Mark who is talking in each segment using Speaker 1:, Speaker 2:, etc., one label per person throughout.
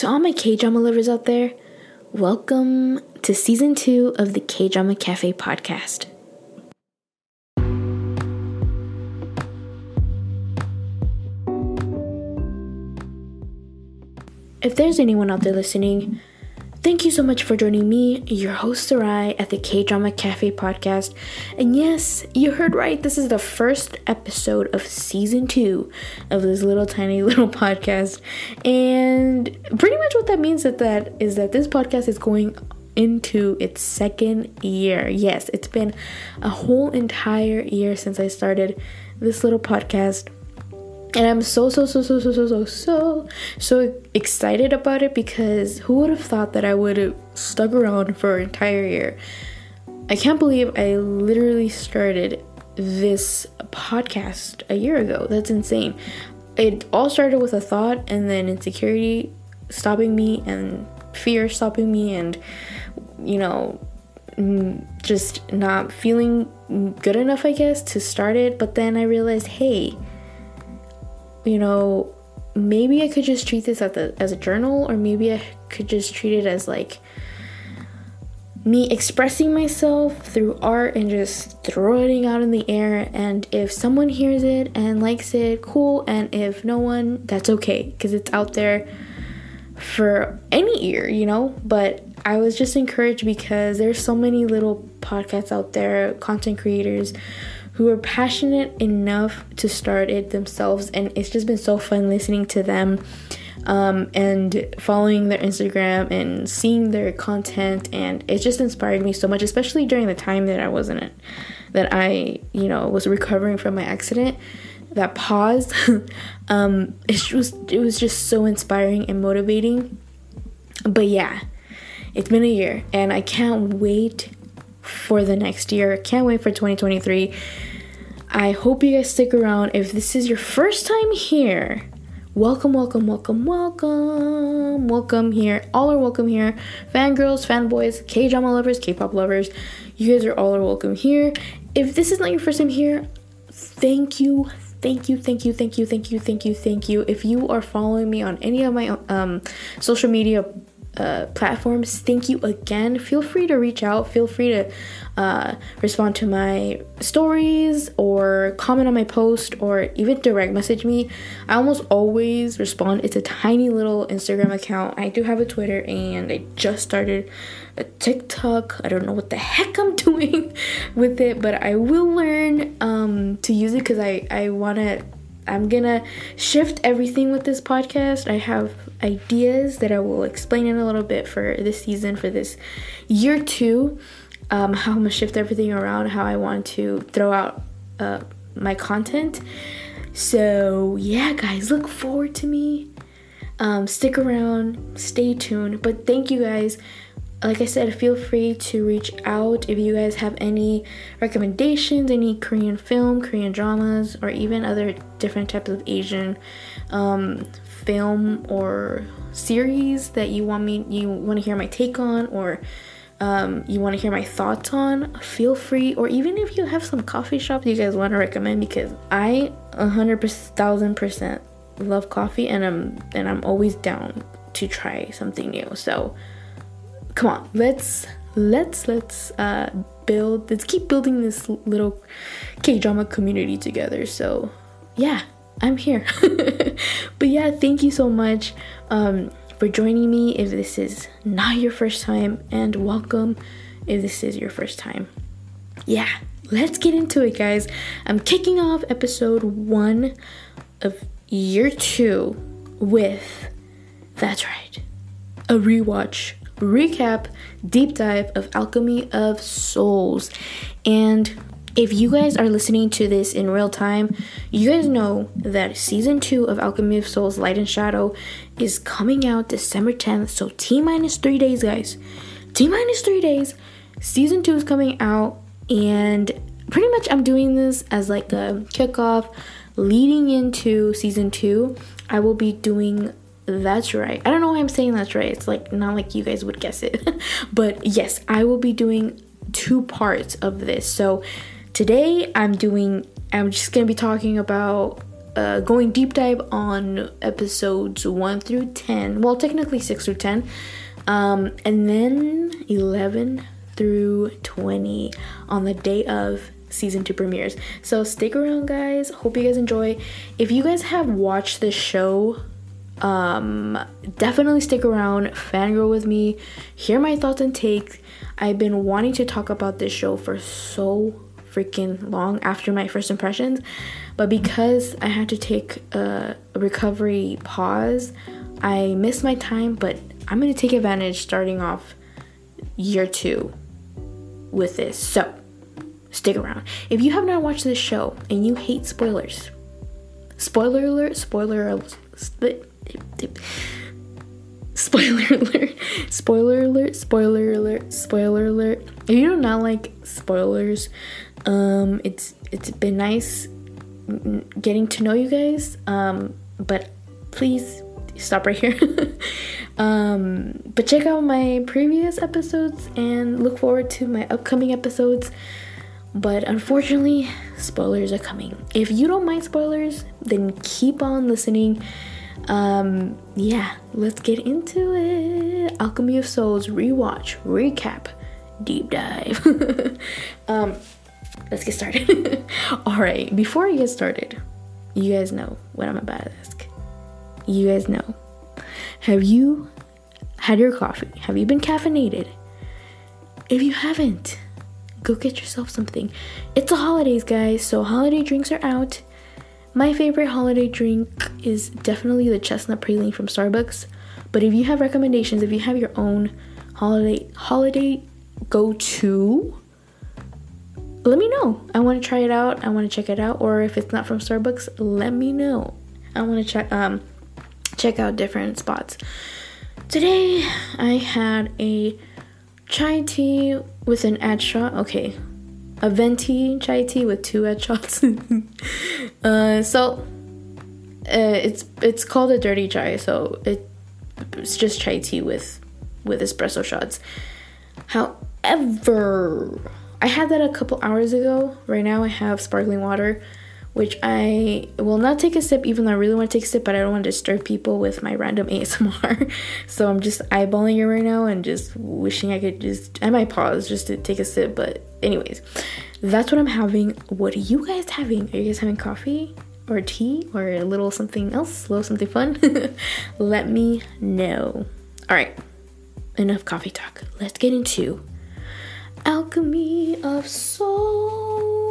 Speaker 1: To all my K drama lovers out there, welcome to season two of the K Drama Cafe podcast. If there's anyone out there listening, thank you so much for joining me, your host Sarai, at the K Drama Cafe podcast. And yes, you heard right, this is the first episode of season two of this little tiny little podcast. And pretty much what that means is that is that this podcast is going into its second year. Yes, it's been a whole entire year since I started this little podcast and I'm so so so so so so so so so excited about it because who would have thought that I would have stuck around for an entire year? I can't believe I literally started this podcast a year ago. That's insane. It all started with a thought and then insecurity stopping me and fear stopping me and you know mm, just not feeling good enough I guess to start it, but then I realized, "Hey, you know, maybe I could just treat this as a, as a journal, or maybe I could just treat it as like me expressing myself through art and just throwing it out in the air. And if someone hears it and likes it, cool. And if no one, that's okay because it's out there for any ear, you know? But I was just encouraged because there's so many little podcasts out there, content creators who are passionate enough to start it themselves and it's just been so fun listening to them um, and following their instagram and seeing their content and it just inspired me so much especially during the time that i wasn't it that i you know was recovering from my accident that pause um, it was it was just so inspiring and motivating. But yeah it's been a year and i can't wait for the next year can't wait for 2023 I hope you guys stick around. If this is your first time here, welcome, welcome, welcome, welcome, welcome here. All are welcome here. Fangirls, fanboys, K drama lovers, K pop lovers, you guys are all are welcome here. If this is not your first time here, thank you, thank you, thank you, thank you, thank you, thank you, thank you. If you are following me on any of my um, social media uh, platforms, thank you again. Feel free to reach out. Feel free to uh, respond to my stories or comment on my post or even direct message me. I almost always respond. It's a tiny little Instagram account. I do have a Twitter and I just started a TikTok. I don't know what the heck I'm doing with it, but I will learn um, to use it because I, I want to I'm gonna shift everything with this podcast. I have ideas that I will explain in a little bit for this season, for this year two. Um, how I'm gonna shift everything around, how I want to throw out uh, my content. So, yeah, guys, look forward to me. Um, stick around, stay tuned. But thank you guys like I said, feel free to reach out if you guys have any recommendations, any Korean film, Korean dramas, or even other different types of Asian um, film or series that you want me you want to hear my take on or um, you want to hear my thoughts on, feel free. Or even if you have some coffee shops you guys want to recommend, because I a hundred thousand percent love coffee, and I'm and I'm always down to try something new. So come on, let's let's let's uh, build. Let's keep building this little K drama community together. So yeah, I'm here. but yeah, thank you so much um, for joining me. If this is not your first time, and welcome if this is your first time. Yeah, let's get into it, guys. I'm kicking off episode one of year two with that's right, a rewatch recap, deep dive of Alchemy of Souls. And if you guys are listening to this in real time, you guys know that season two of Alchemy of Souls Light and Shadow is coming out December 10th. So T minus three days, guys. T minus three days. Season two is coming out, and pretty much I'm doing this as like a kickoff leading into season two. I will be doing that's right. I don't know why I'm saying that's right. It's like not like you guys would guess it. but yes, I will be doing two parts of this. So today I'm doing I'm just going to be talking about uh, going deep dive on episodes 1 through 10. Well, technically 6 through 10. Um, and then 11 through 20 on the day of season 2 premieres. So stick around, guys. Hope you guys enjoy. If you guys have watched this show, um, definitely stick around, fangirl with me, hear my thoughts and takes. I've been wanting to talk about this show for so freaking long after my first impressions, but because I had to take a recovery pause, I missed my time, but I'm gonna take advantage starting off year two with this. So, stick around. If you have not watched this show and you hate spoilers, spoiler alert, spoiler alert, spoiler alert, spoiler alert, spoiler alert, spoiler alert. If you do not like spoilers, um, it's it's been nice getting to know you guys. Um, but please stop right here. um, but check out my previous episodes and look forward to my upcoming episodes. But unfortunately, spoilers are coming. If you don't mind spoilers, then keep on listening. Um, yeah, let's get into it. Alchemy of Souls rewatch, recap, deep dive. um, let's get started. All right, before I get started, you guys know what I'm about to ask. You guys know. Have you had your coffee? Have you been caffeinated? If you haven't, go get yourself something. It's the holidays, guys, so holiday drinks are out. My favorite holiday drink is definitely the chestnut praline from Starbucks. But if you have recommendations, if you have your own holiday holiday go-to, let me know. I want to try it out. I want to check it out. Or if it's not from Starbucks, let me know. I want to check um check out different spots. Today I had a chai tea with an ad shot. Okay, a venti chai tea with two ad shots. uh, so uh, it's it's called a dirty chai. So it, it's just chai tea with with espresso shots. However, I had that a couple hours ago. Right now I have sparkling water which I will not take a sip even though I really want to take a sip, but I don't want to disturb people with my random ASMR. so I'm just eyeballing it right now and just wishing I could just, I might pause just to take a sip, but anyways, that's what I'm having. What are you guys having? Are you guys having coffee? Or tea or a little something else, a little something fun, let me know. All right, enough coffee talk. Let's get into Alchemy of Soul.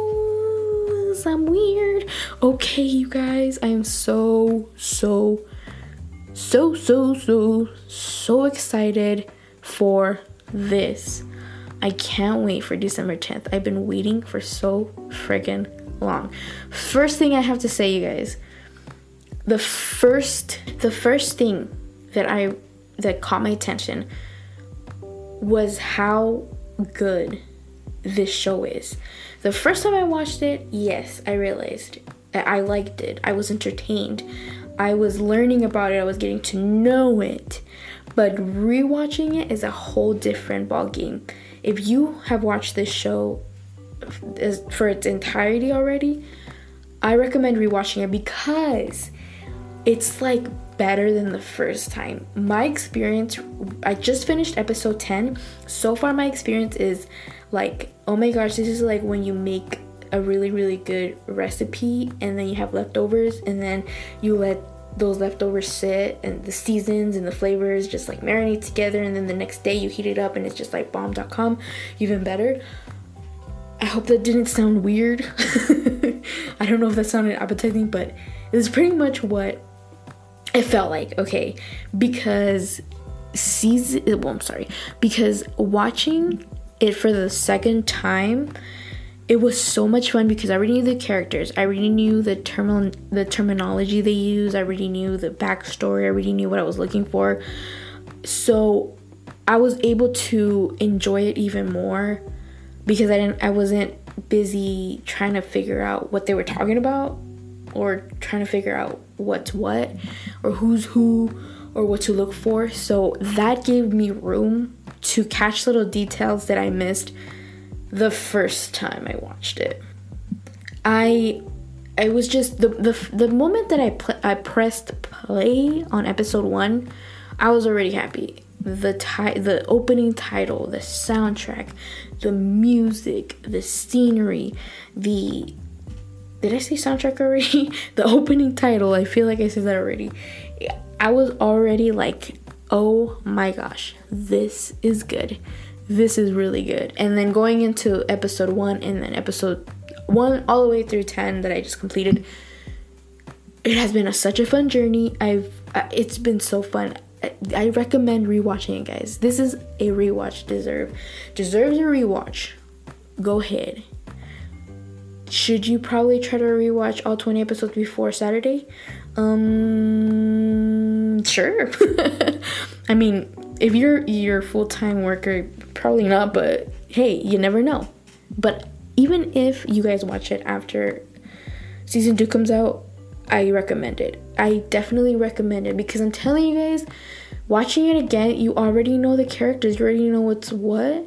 Speaker 1: I'm weird. Okay, you guys, I am so, so, so, so, so, so excited for this. I can't wait for December 10th. I've been waiting for so friggin' long. First thing I have to say, you guys, the first, the first thing that I that caught my attention was how good this show is. The first time I watched it, yes, I realized I liked it. I was entertained. I was learning about it. I was getting to know it. But rewatching it is a whole different ballgame. If you have watched this show for its entirety already, I recommend rewatching it because it's like better than the first time. My experience, I just finished episode 10. So far, my experience is like oh my gosh this is like when you make a really really good recipe and then you have leftovers and then you let those leftovers sit and the seasons and the flavors just like marinate together and then the next day you heat it up and it's just like bomb.com even better. I hope that didn't sound weird. I don't know if that sounded appetizing but it's pretty much what it felt like okay? Because season well i'm sorry. Because watching it for the second time, it was so much fun because I already knew the characters. I already knew the term the terminology they use. I already knew the backstory. I already knew what I was looking for. So I was able to enjoy it even more because I didn't I wasn't busy trying to figure out what they were talking about or trying to figure out what's what or who's who or what to look for. So that gave me room to catch little details that I missed the first time I watched it. I I was just the the, the moment that I pl- I pressed play on episode 1, I was already happy. The ti- the opening title, the soundtrack, the music, the scenery, the did I say soundtrack already? the opening title, I feel like I said that already. I was already like, oh my gosh, this is good. This is really good. And then going into episode one and then episode one all the way through 10 that I just completed, it has been a, such a fun journey. I've, uh, it's been so fun. I, I recommend rewatching it, guys. This is a rewatch deserve deserves a rewatch. Go ahead should you probably try to rewatch all 20 episodes before Saturday? Um, sure. I mean, if you're your full-time worker, probably not, but hey, you never know. But even if you guys watch it after season 2 comes out, I recommend it. I definitely recommend it because I'm telling you guys, watching it again, you already know the characters, you already know what's what,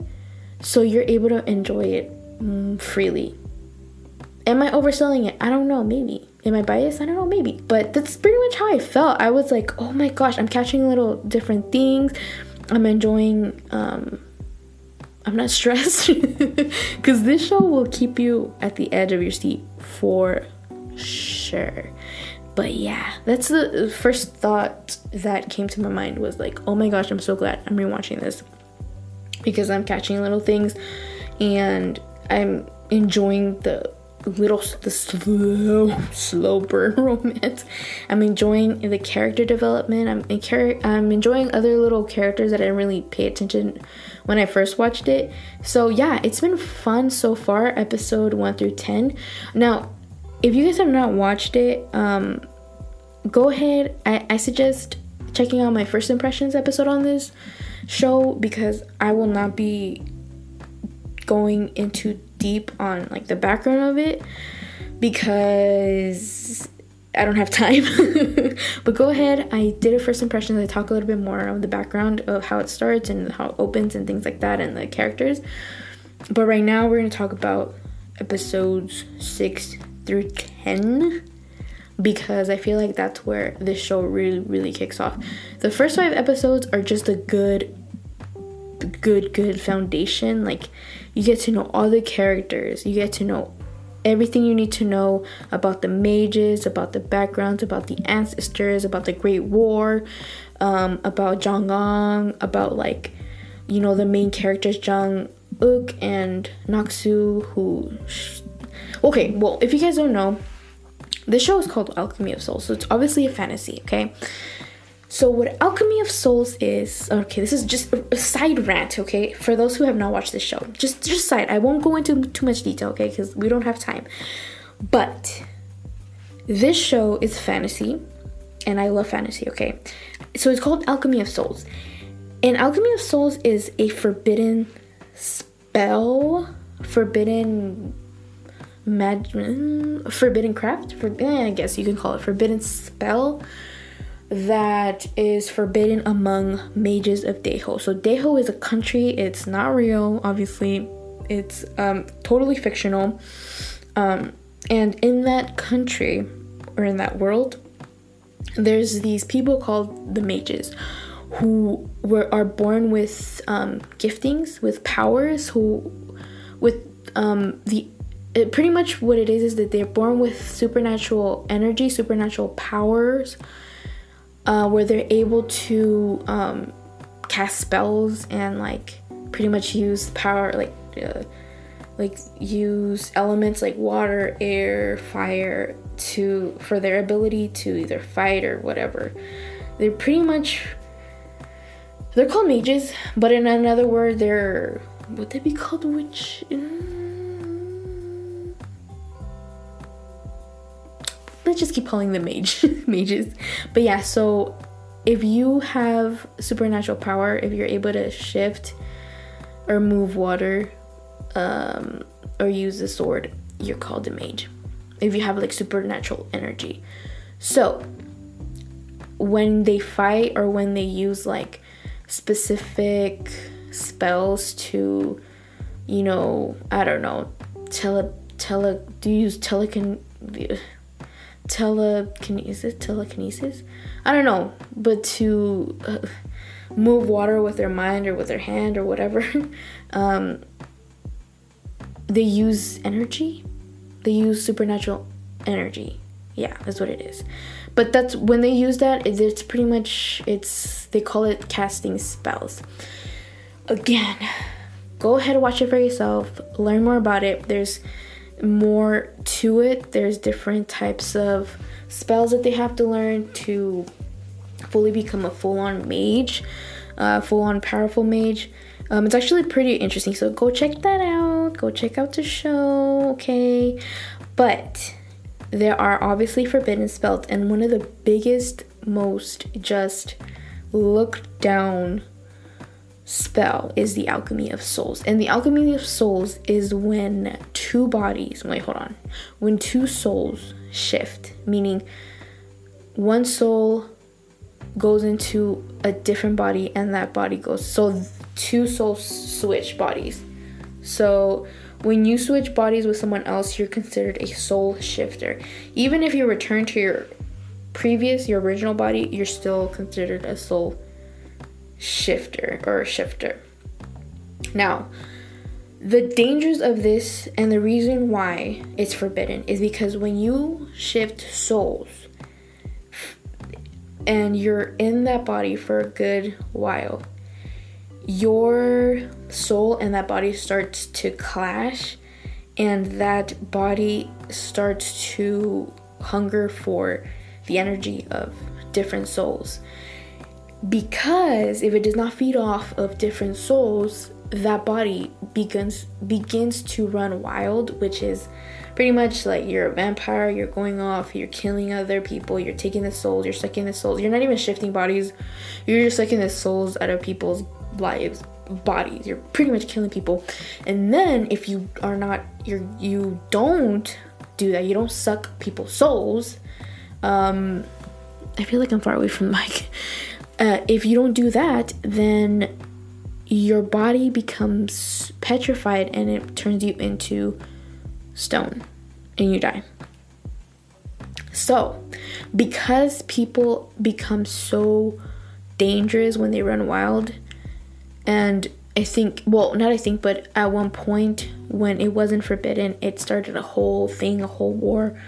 Speaker 1: so you're able to enjoy it mm, freely Am I overselling it? I don't know, maybe. Am I biased? I don't know, maybe. But that's pretty much how I felt. I was like, oh my gosh, I'm catching little different things. I'm enjoying, um, I'm not stressed. Because this show will keep you at the edge of your seat for sure. But yeah, that's the first thought that came to my mind was like, oh my gosh, I'm so glad I'm rewatching this. Because I'm catching little things and I'm enjoying the little the slow slow burn romance. I'm enjoying the character development. I'm i'm enjoying other little characters that i didn't really pay attention when i first watched it. So yeah it's been fun so far episode 1 through 10 now if you guys have not watched it um go ahead. I, I suggest checking out my first impressions episode on this show because i will not be going into deep on like the background of it because I don't have time. but go ahead. I did a first impressions. I talk a little bit more of the background of how it starts and how it opens and things like that and the characters. But right now we're to talk about episodes 6 through 10 because I feel like that's where this show really really kicks off. The first 5 episodes are just a good good good foundation like you get to know all the characters. You get to know everything you need to know about the mages about the backgrounds about the ancestors about the great war um, about Jong about like you know the main characters Jang Uk and Naksu who okay well if you guys don't know this show is called Alchemy of Souls so it's obviously a fantasy okay so, what Alchemy of Souls is, okay, this is just a side rant, okay, for those who have not watched this show. Just, just side. I won't go into too much detail, okay, because we don't have time. But this show is fantasy, and I love fantasy, okay? So, it's called Alchemy of Souls. And Alchemy of Souls is a forbidden spell, forbidden magic, forbidden craft, forbidden, eh, I guess you can call it forbidden spell that is forbidden among mages of Daeho. So Daeho is a country, it's not real, obviously. It's um, totally fictional. Um, and in that country or in that world, there's these people called the mages who were are born with um, giftings, with powers, who with um, the it, pretty much what it is is that they're born with supernatural energy, supernatural powers, uh, where they're able to um, cast spells and like pretty much use power like uh, like use elements like water, air, fire to for their ability to either fight or whatever. They're pretty much they're called mages, but in another word, they're would they be called witch? Mm let's just keep calling them mage mages. But yeah, so if you have supernatural power, if you're able to shift or move water, um, or use a sword, you're called a mage. If you have like supernatural energy. So when they fight or when they use like specific spells to, you know, I don't know, tele tele do you use telecon telekinesis? Telekinesis i don't know but to uh, move water with their mind or with their hand or whatever um, they use energy. They use supernatural energy. Yeah that's what it is. But that's when they use that it's pretty much it's they call it casting spells. Again go ahead and watch it for yourself. Learn more about it. There's more to it. There's different types of spells that they have to learn to fully become a full-on mage uh, full-on powerful mage. Um, it's actually pretty interesting so go check that out. Go check out the show okay? But there are obviously forbidden spells, and one of the biggest, most just looked down spell is the alchemy of souls. And the alchemy of souls is when two bodies, wait, hold on, when two souls shift, meaning one soul goes into a different body and that body goes. So two souls switch bodies. So when you switch bodies with someone else, you're considered a soul shifter. Even if you return to your previous, your original body, you're still considered a soul shifter or shifter. Now, the dangers of this and the reason why it's forbidden is because when you shift souls and you're in that body for a good while, your soul and that body starts to clash and that body starts to hunger for the energy of different souls because if it does not feed off of different souls that body begins begins to run wild which is pretty much like you're a vampire you're going off you're killing other people you're taking the souls you're sucking the souls. You're not even shifting bodies you're just sucking the souls out of people's lives bodies. You're pretty much killing people. And then if you are not you're you don't do that you don't suck people's souls um i feel like i'm far away from the mic uh, if you don't do that then your body becomes petrified and it turns you into stone and you die so because people become so dangerous when they run wild and I think, well, not I think, but at one point when it wasn't forbidden, it started a whole thing, a whole war.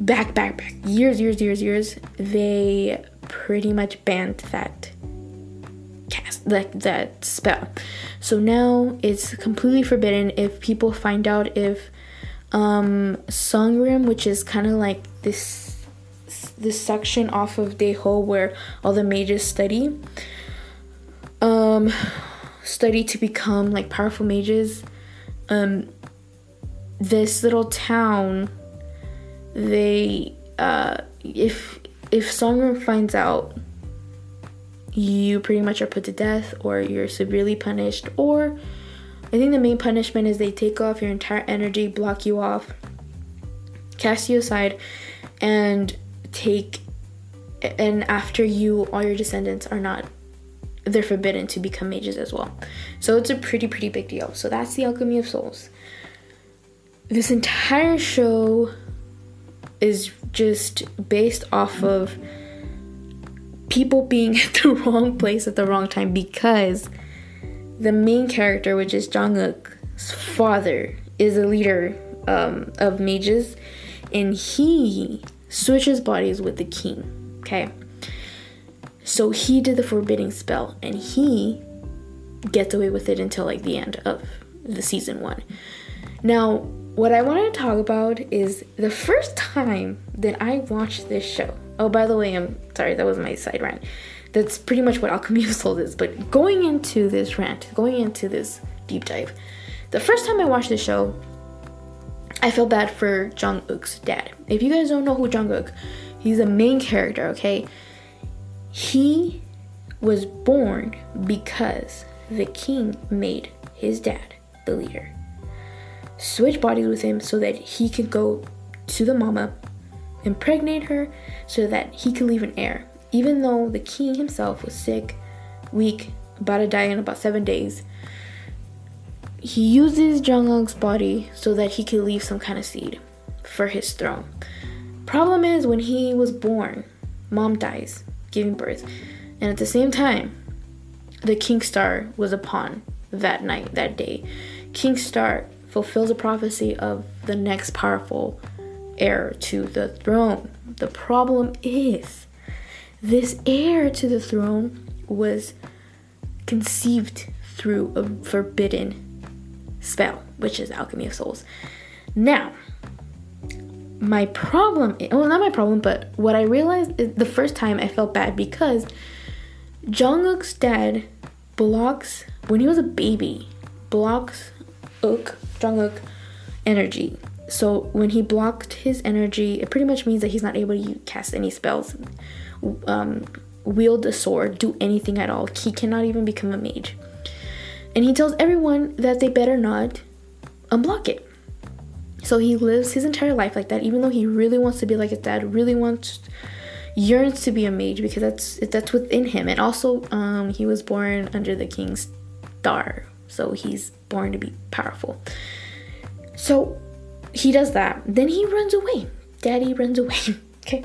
Speaker 1: Back, back, back, years, years, years, years. They pretty much banned that cast, that that spell. So now it's completely forbidden. If people find out if um Songrim, which is kind of like this this section off of Daeho where all the mages study um study to become like powerful mages um this little town they uh if if Songrim finds out you pretty much are put to death or you're severely punished or I think the main punishment is they take off your entire energy, block you off, cast you aside and take and after you all your descendants are not they're forbidden to become mages as well. So it's a pretty, pretty big deal. So that's the Alchemy of Souls. This entire show is just based off of people being at the wrong place at the wrong time because the main character, which is Jang Uk's father, is a leader um, of mages, and he switches bodies with the king. Okay, so he did the forbidding spell and he gets away with it until like the end of the season one. Now, what I want to talk about is the first time that I watched this show. Oh, by the way, I'm sorry, that was my side rant. That's pretty much what Alchemy of Souls is. But going into this rant, going into this deep dive, the first time I watched the show, I felt bad for Jang Uk's dad. If you guys don't know who Jang Uk, he's the main character, okay? He was born because the king made his dad the leader. Switch bodies with him so that he could go to the mama, impregnate her, so that he could leave an heir. Even though the king himself was sick, weak, about to die in about seven days, he uses Jang Uk's body so that he could leave some kind of seed for his throne. Problem is, when he was born, mom dies, giving birth. And at the same time, the King Star was upon that night, that day. King Star fulfills a prophecy of the next powerful heir to the throne. The problem is, this heir to the throne was conceived through a forbidden spell, which is Alchemy of Souls. Now, my problem, well, not my problem, but what I realized is the first time I felt bad because Jang Uk's dad blocks, when he was a baby, blocks Ook, Jang Uk energy. So when he blocked his energy, it pretty much means that he's not able to cast any spells, um, wield a sword, do anything at all. He cannot even become a mage. And he tells everyone that they better not unblock it. So he lives his entire life like that, even though he really wants to be like his dad, really wants, yearns to be a mage because that's that's within him. And also, um, he was born under the king's star, so he's born to be powerful. So he does that. Then he runs away. Daddy runs away. okay.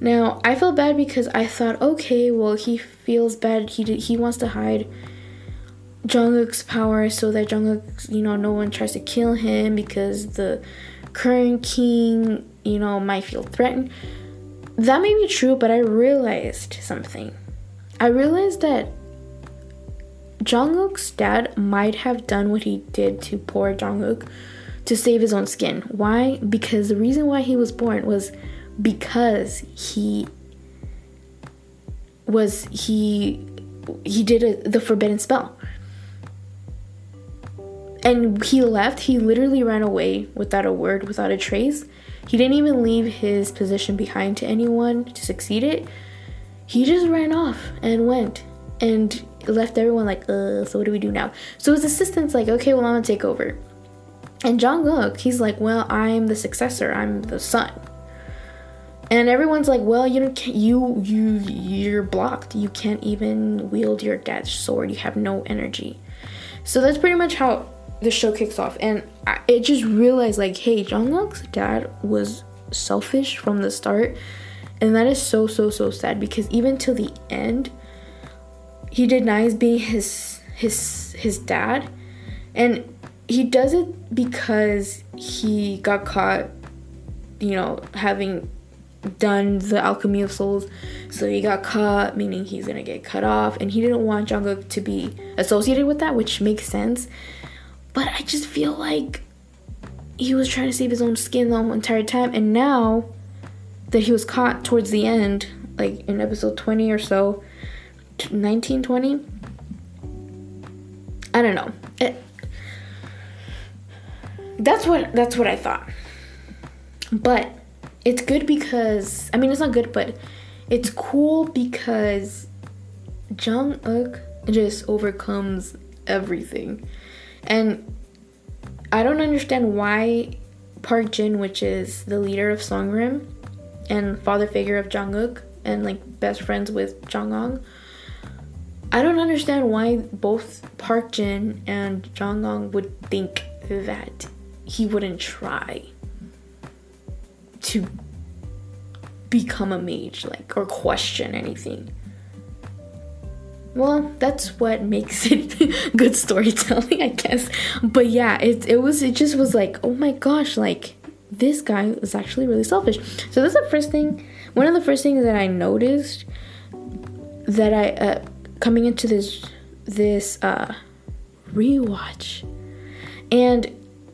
Speaker 1: Now I felt bad because I thought, okay, well he feels bad. He did, he wants to hide Jang Uk's power so that Jang Uk, you know, no one tries to kill him because the current king, you know, might feel threatened. That may be true, but I realized something. I realized that Jang Uk's dad might have done what he did to poor Jang Uk to save his own skin. Why? Because the reason why he was born was because he was he he did a, the forbidden spell and he left. He literally ran away without a word, without a trace. He didn't even leave his position behind to anyone to succeed it. He just ran off and went and left everyone like, uh, so what do we do now? So his assistant's like, okay, well, I'm gonna take over. And Jang Uk, he's like, well, I'm the successor, I'm the son. And everyone's like, well, you know, you you you're blocked. You can't even wield your dad's sword. You have no energy. So that's pretty much how the show kicks off, and I, it just realized like, hey, Jang Uk's dad was selfish from the start, and that is so so so sad because even till the end, he denies being his his his dad, and he does it because he got caught, you know, having done the alchemy of souls. So he got caught meaning he's gonna get cut off. And he didn't want Jang Uk to be associated with that which makes sense. But I just feel like he was trying to save his own skin the whole entire time. And now that he was caught towards the end, like in episode 20 or so, 1920, I don't know. It, that's what that's what I thought. But it's good because I mean it's not good, but it's cool because Jang Uk just overcomes everything. And I don't understand why Park Jin, which is the leader of Songrim and father figure of Jang Uk and like best friends with Jongwon, I don't understand why both Park Jin and Jongwon would think that he wouldn't try to become a mage, like, or question anything. Well, that's what makes it good storytelling, I guess. But yeah, it it was it just was like, oh my gosh, like this guy is actually really selfish. So that's the first thing. One of the first things that I noticed that I uh, coming into this this uh, rewatch, and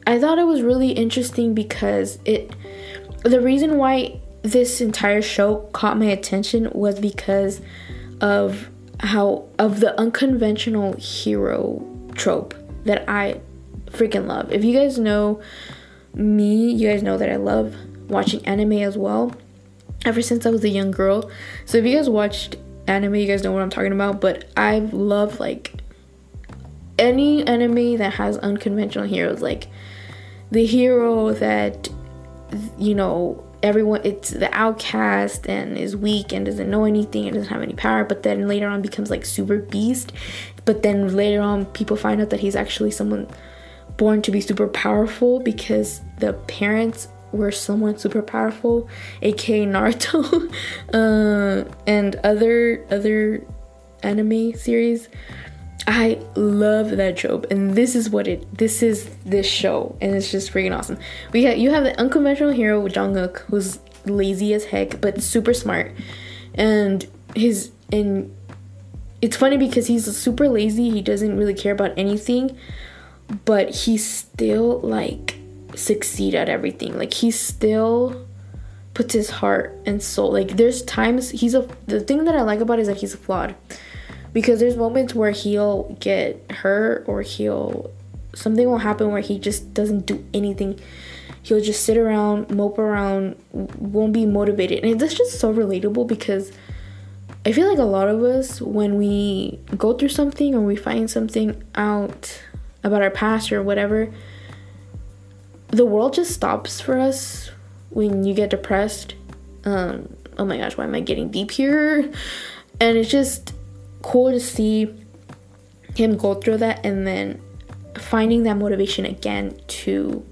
Speaker 1: I thought it was really interesting because it the reason why this entire show caught my attention was because of how of the unconventional hero trope that I freaking love. If you guys know me, you guys know that I love watching anime as well. Ever since I was a young girl. So if you guys watched anime, you guys know what I'm talking about, but I love like any anime that has unconventional heroes like the hero that you know everyone it's the outcast and is weak and doesn't know anything and doesn't have any power but then later on becomes like super beast but then later on people find out that he's actually someone born to be super powerful because the parents were someone super powerful, aka Naruto, uh, and other other anime series. I love that trope, and this is what it. This is this show, and it's just freaking awesome. We have you have the unconventional hero Jang Uk, who's lazy as heck but super smart, and his and it's funny because he's super lazy. He doesn't really care about anything, but he's still like succeed at everything. Like he still puts his heart and soul. Like there's times he's a the thing that I like about is that he's flawed because there's moments where he'll get hurt or he'll something will happen where he just doesn't do anything he'll just sit around mope around won't be motivated and that's just so relatable because i feel like a lot of us when we go through something or we find something out about our past or whatever the world just stops for us when you get depressed. Um oh my gosh why am i getting deep here? And it's just cool to see him go through that and then finding that motivation again to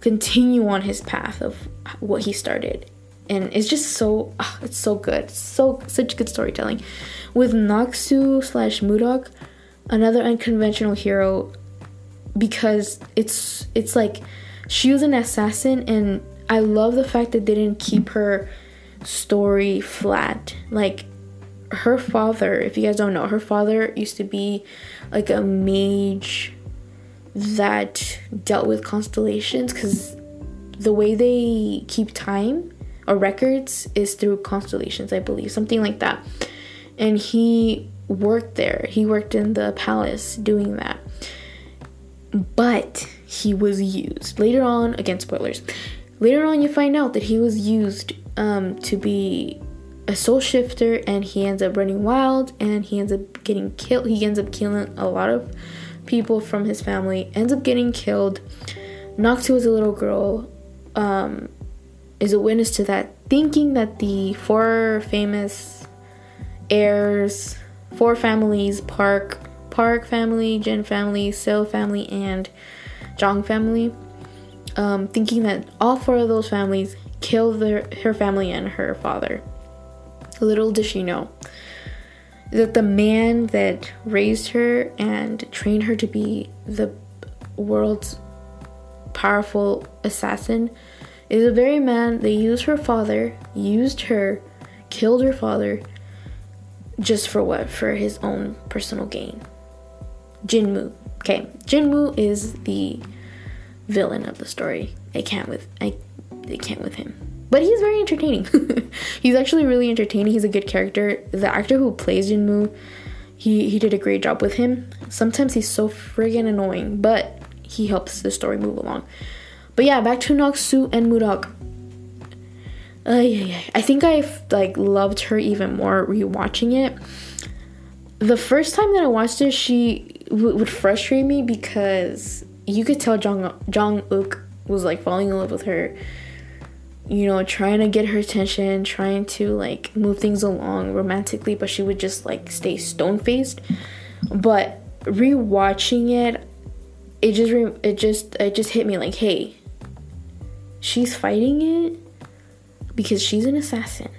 Speaker 1: continue on his path of what he started. And it's just so oh, it's so good. So such good storytelling. With Naksu slash Mudok another unconventional hero because it's it's like she was an assassin and I love the fact that they didn't keep her story flat like her father, if you guys don't know, her father used to be like a mage that dealt with constellations because the way they keep time or records is through constellations, I believe, something like that. And he worked there, he worked in the palace doing that. But he was used later on, again, spoilers. Later on, you find out that he was used um, to be a soul shifter and he ends up running wild and he ends up getting killed. He ends up killing a lot of people from his family, ends up getting killed. Naksu is a little girl, um, is a witness to that, thinking that the four famous heirs, four families, Park, Park family, Jin family, Seo family, and Jang family, um, thinking that all four of those families killed their, her family and her father. Little does she know that the man that raised her and trained her to be the world's powerful assassin is the very man that used her father, used her, killed her father, just for what? For his own personal gain. Jinmu. Okay, Jinmu is the villain of the story. I can't with I, I can't with him but he's very entertaining. he's actually really entertaining. He's a good character. The actor who plays Jinmu, he he did a great job with him. Sometimes he's so friggin' annoying, but he helps the story move along. But yeah, back to Naksu and Mudok. Uh, yeah, yeah. I think I've like loved her even more rewatching it. The first time that I watched it, she w- would frustrate me because you could tell Jong Jang Uk was like falling in love with her you know, trying to get her attention, trying to like move things along romantically, but she would just like stay stone faced. But rewatching it, it just re- it just it just hit me like, hey, she's fighting it because she's an assassin,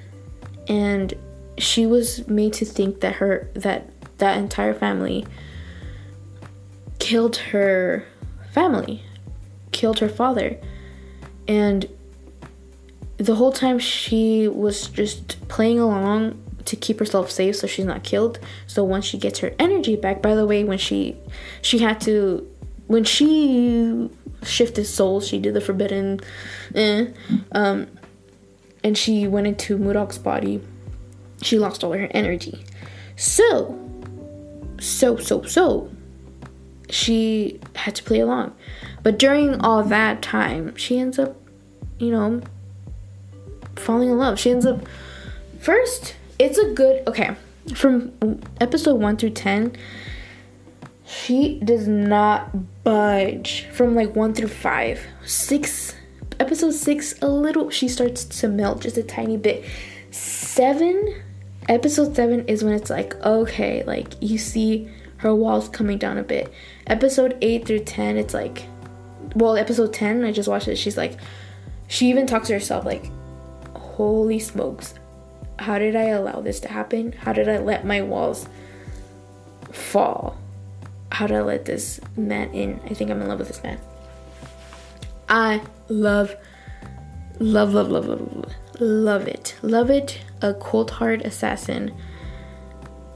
Speaker 1: and she was made to think that her that that entire family killed her family, killed her father, and the whole time she was just playing along to keep herself safe so she's not killed. So once she gets her energy back by the way when she she had to when she shifted souls she did the forbidden eh, um and she went into Mudok's body she lost all her energy. So so so so she had to play along but during all that time she ends up you know falling in love. She ends up first. It's a good okay. From episode one through ten, she does not budge from like one through five. Six episode six, a little she starts to melt just a tiny bit. Seven episode seven is when it's like okay, like you see her walls coming down a bit. Episode eight through ten, it's like well, episode ten, I just watched it. She's like she even talks to herself like, holy smokes, how did I allow this to happen? How did I let my walls fall? How did I let this man in? I think I'm in love with this man. I love, love, love, love, love, love, love it. Love it. A cold hard assassin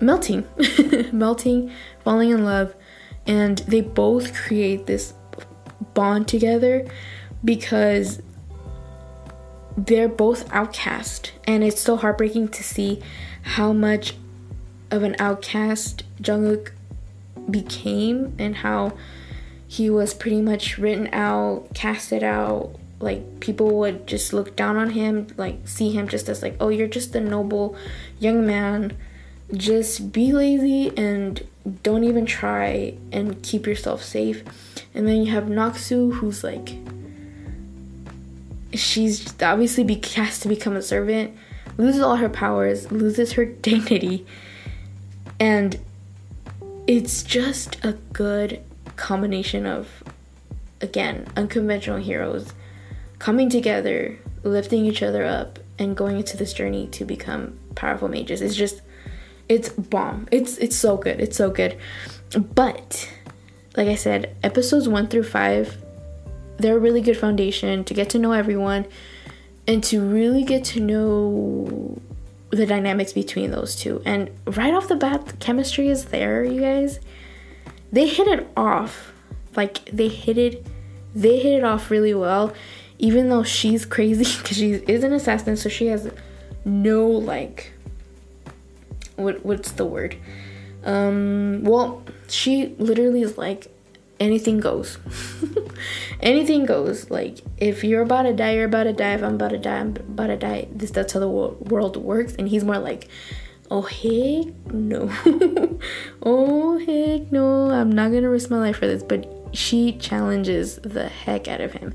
Speaker 1: melting, melting, falling in love, and they both create this bond together because they're both outcast and it's so heartbreaking to see how much of an outcast Jang Uk became and how he was pretty much written out, casted out. Like people would just look down on him, like see him just as like, oh, you're just a noble young man. Just be lazy and don't even try and keep yourself safe. And then you have Naksu, who's like she's obviously be to become a servant, loses all her powers, loses her dignity, and it's just a good combination of again unconventional heroes coming together, lifting each other up, and going into this journey to become powerful mages. It's just it's bomb. It's it's so good. It's so good. But like I said, episodes 1 through 5 they're a really good foundation to get to know everyone and to really get to know the dynamics between those two. And right off the bat, the chemistry is there, you guys. They hit it off. Like they hit it they hit it off really well even though she's crazy because she is an assassin so she has no like what what's the word um well she literally is like anything goes. anything goes. Like if you're about to die, you're about to die. If I'm about to die, I'm about to die. This that's how the world works. And he's more like, oh heck no, oh heck no, I'm not gonna risk my life for this. But she challenges the heck out of him.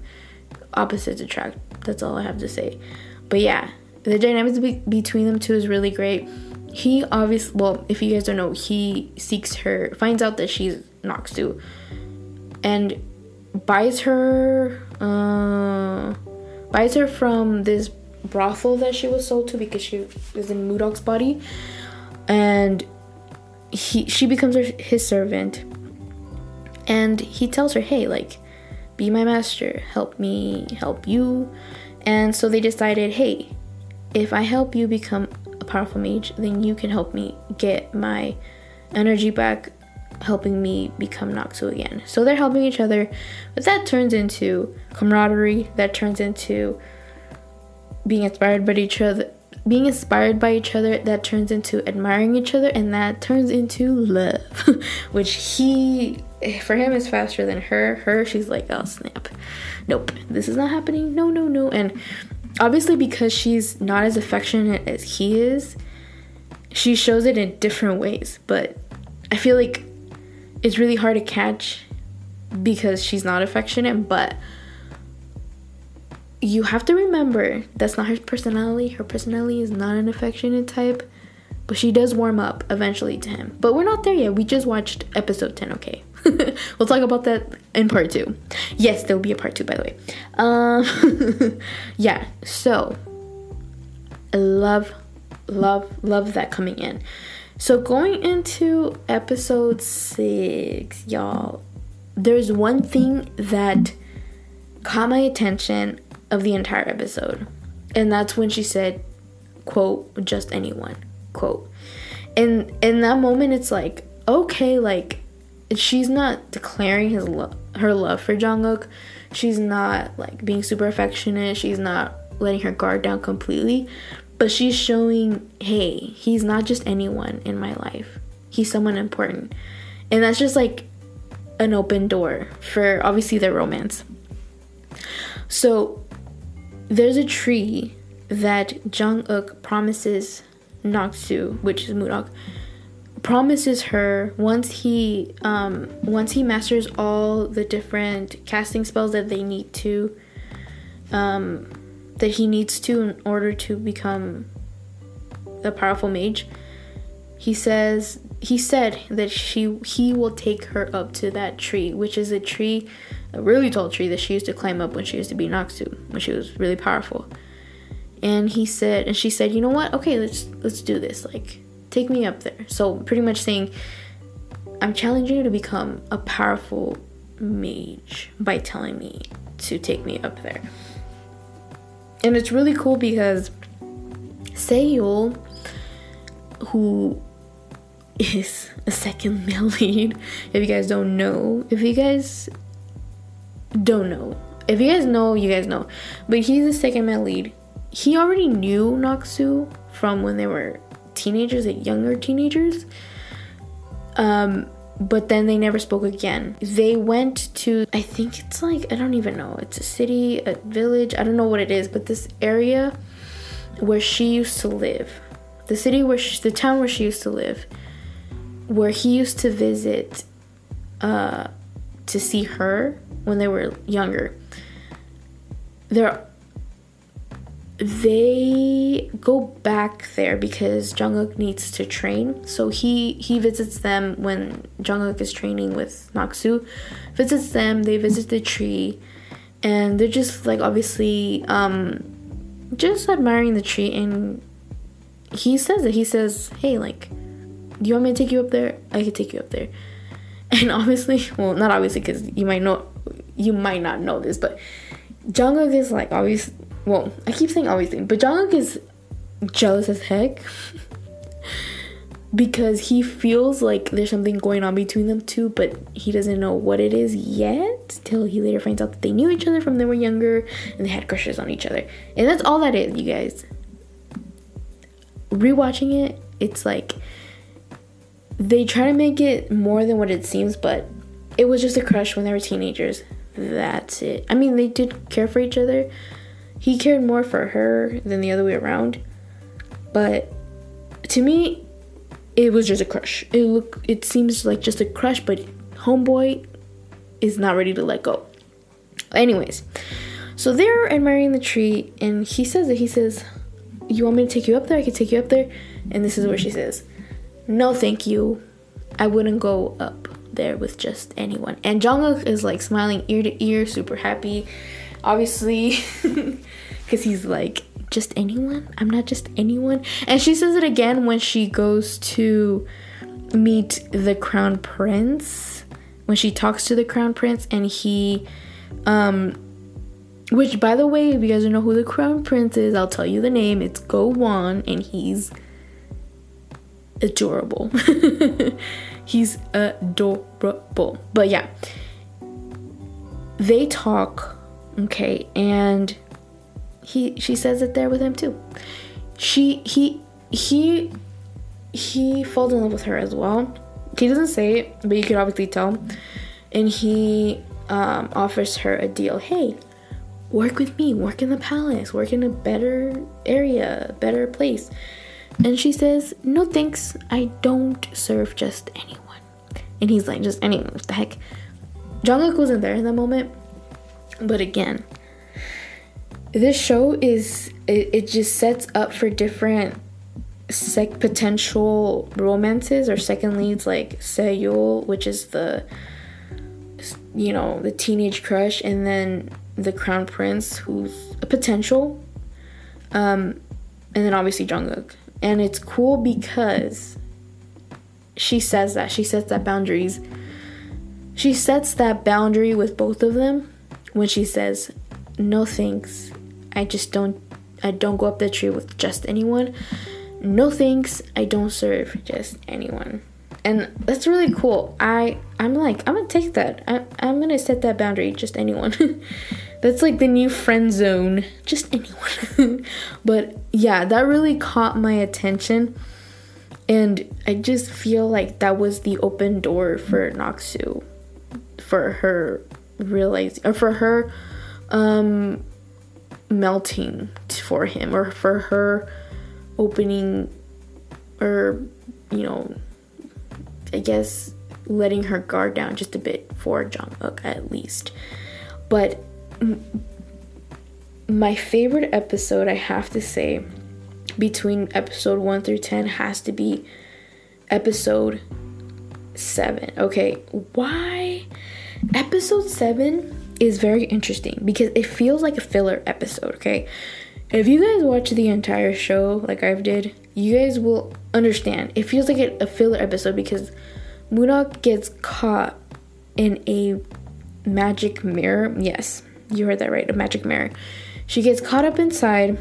Speaker 1: Opposites attract. That's all I have to say. But yeah, the dynamics be- between them two is really great. He obviously, well, if you guys don't know, he seeks her, finds out that she's Naksu and buys her uh, buys her from this brothel that she was sold to because she was in Mudok's body and he she becomes her, his servant. And he tells her hey like be my master help me help you. And so they decided hey if i help you become a powerful mage then you can help me get my energy back helping me become Naksu again. So they're helping each other, but that turns into camaraderie, that turns into being inspired by each other, being inspired by each other, that turns into admiring each other, and that turns into love, which he, for him, is faster than her. Her, she's like, oh snap, nope, this is not happening, no, no, no. And obviously, because she's not as affectionate as he is, she shows it in different ways, but I feel like it's really hard to catch because she's not affectionate, but you have to remember that's not her personality. Her personality is not an affectionate type, but she does warm up eventually to him. But we're not there yet. We just watched episode 10, okay? we'll talk about that in part two. Yes, there'll be a part two, by the way. Um, yeah, so I love, love, love that coming in. So, going into episode six, y'all, there's one thing that caught my attention of the entire episode, and that's when she said, quote, just anyone, quote. And in that moment, it's like, okay, like, she's not declaring his her love for Jang Uk. She's not like being super affectionate. She's not letting her guard down completely. But she's showing, hey, he's not just anyone in my life. He's someone important. And that's just like an open door for obviously their romance. So there's a tree that Jang Uk promises Naksu, which is Mudok, promises her once he um once he masters all the different casting spells that they need to um that he needs to in order to become a powerful mage. He says he said that she he will take her up to that tree, which is a tree a really tall tree that she used to climb up when she used to be Naksu, when she was really powerful. And he said, and she said, you know what? Okay, let's let's do this. Like, take me up there. So pretty much saying, I'm challenging you to become a powerful mage by telling me to take me up there. And it's really cool because Seyul, who is a second male lead, if you guys don't know, if you guys don't know, if you guys know, you guys know, but he's the second male lead. He already knew Naksu from when they were teenagers, like younger teenagers. Um, but then they never spoke again. They went to, I think it's like, I don't even know, it's a city, a village, I don't know what it is, but this area where she used to live, the city where she, the town where she used to live, where he used to visit uh, to see her when they were younger. There they go back there because Jang Uk needs to train. So he he visits them when Jang Uk is training with Naksu. Visits them, they visit the tree and they're just like obviously um just admiring the tree and he says it. He says, "Hey, like do you want me to take you up there? I could take you up there." And obviously, well, not obviously cuz you might know you might not know this, but Jang Uk is like obviously well, I keep saying obviously, but Jang Uk is jealous as heck because he feels like there's something going on between them two, but he doesn't know what it is yet till he later finds out that they knew each other from they were younger and they had crushes on each other. And that's all that is, you guys. Rewatching it, it's like they try to make it more than what it seems, but it was just a crush when they were teenagers. That's it. I mean, they did care for each other, he cared more for her than the other way around. But to me, it was just a crush. It look it seems like just a crush, but homeboy is not ready to let go. Anyways, so they're admiring the tree, and he says that he says, "You want me to take you up there? I can take you up there." And this is where she says, "No, thank you. I wouldn't go up there with just anyone." And Jang Uk is like smiling ear to ear, super happy obviously because he's like just anyone? I'm not just anyone? And she says it again when she goes to meet the crown prince when she talks to the crown prince and he um which by the way if you guys don't know who the crown prince is i'll tell you the name. It's Go Won and he's adorable. He's adorable. But yeah. They talk Okay, and he she says it there with him too. She he he he falls in love with her as well. He doesn't say it, but you can obviously tell. And he um, offers her a deal. Hey, work with me, work in the palace, work in a better area, better place. And she says, No thanks, I don't serve just anyone. And he's like, Just anyone, what the heck? Jang Uk wasn't there in that moment, but again, this show is it, it just sets up for different sec potential romances or second leads like Seyul, which is the you know, the teenage crush and then the crown prince who's a potential. Um and then obviously Jang Uk. And it's cool because she says that. She sets that boundaries. She sets that boundary with both of them when she says, "No thanks. I just don't I don't go up the tree with just anyone. No thanks. I don't serve just anyone." And that's really cool. I I'm like, I'm going to take that. I I'm going to set that boundary just anyone. that's like the new friend zone. Just anyone. but yeah, that really caught my attention. And I just feel like that was the open door for Naksu for her realizing or for her um melting for him or for her opening or you know I guess letting her guard down just a bit for Jang Uk at least. But m- my favorite episode I have to say between episode 1 through 10 has to be episode 7. Okay, why episode 7 is very interesting because it feels like a filler episode, okay? If you guys watch the entire show like I've did, you guys will understand. It feels like a filler episode because Mudok gets caught in a magic mirror. Yes, you heard that right, a magic mirror. She gets caught up inside.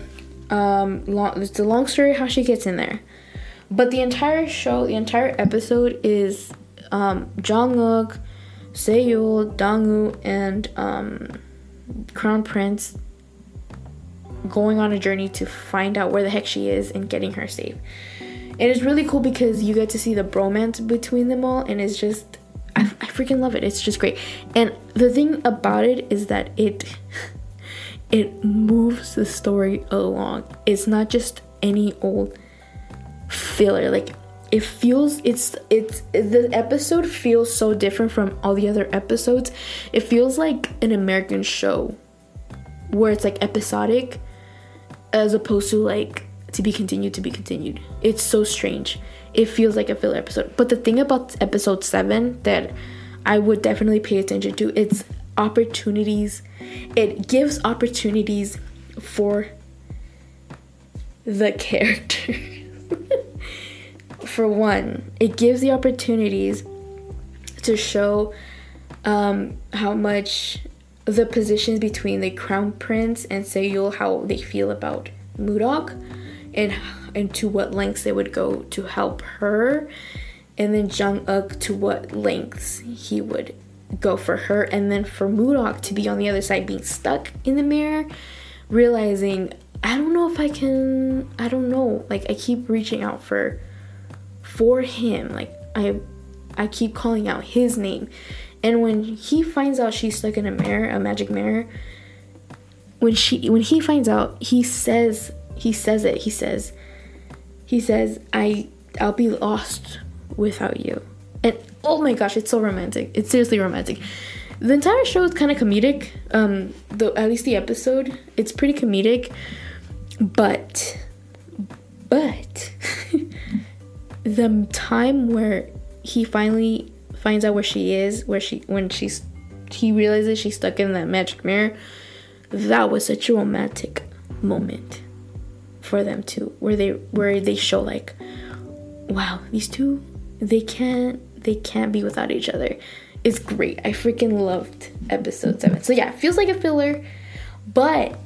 Speaker 1: Um, long, it's a long story how she gets in there, but the entire show, the entire episode is um, Jang Uk, Seyul, Dongwoo, and um, Crown Prince going on a journey to find out where the heck she is and getting her safe. It is really cool because you get to see the bromance between them all, and it's just I, I freaking love it. It's just great. And the thing about it is that it it moves the story along. It's not just any old filler. Like it feels it's it's the episode feels so different from all the other episodes. It feels like an American show where it's like episodic as opposed to like to be continued to be continued. It's so strange. It feels like a filler episode. But the thing about episode 7 that I would definitely pay attention to, it's opportunities. It gives opportunities for the character. For one, it gives the opportunities to show um, how much the positions between the crown prince and Seyul, how they feel about Mudok and and to what lengths they would go to help her and then Jang Uk to what lengths he would go for her. And then for Mudok to be on the other side being stuck in the mirror realizing I don't know if I can I don't know like I keep reaching out for for him like I I keep calling out his name and when he finds out she's stuck in a mirror a magic mirror when she when he finds out he says he says it. He says, he says, I I'll be lost without you. And oh my gosh, it's so romantic. It's seriously romantic. The entire show is kind of comedic. Um, the at least the episode, it's pretty comedic. But, but, the time where he finally finds out where she is, where she when she's he realizes she's stuck in that magic mirror, that was such a romantic moment for them too where they where they show like wow these two they can't they can't be without each other. It's great. I freaking loved episode 7 so yeah feels like a filler but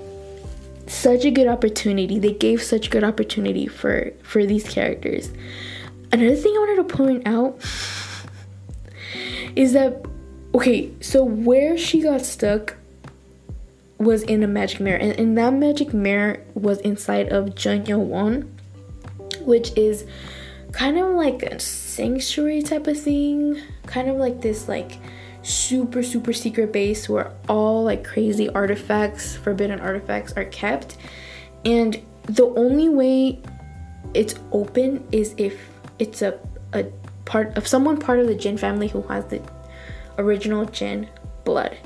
Speaker 1: such a good opportunity. They gave such good opportunity for for these characters another thing i wanted to point out is that okay so where she got stuck was in a magic mirror, and, and that magic mirror was inside of Jinyowon, which is kind of like a sanctuary type of thing, kind of like this like super super secret base where all like crazy artifacts, forbidden artifacts are kept, and the only way it's open is if it's a a part of someone part of the Jin family who has the original Jin blood.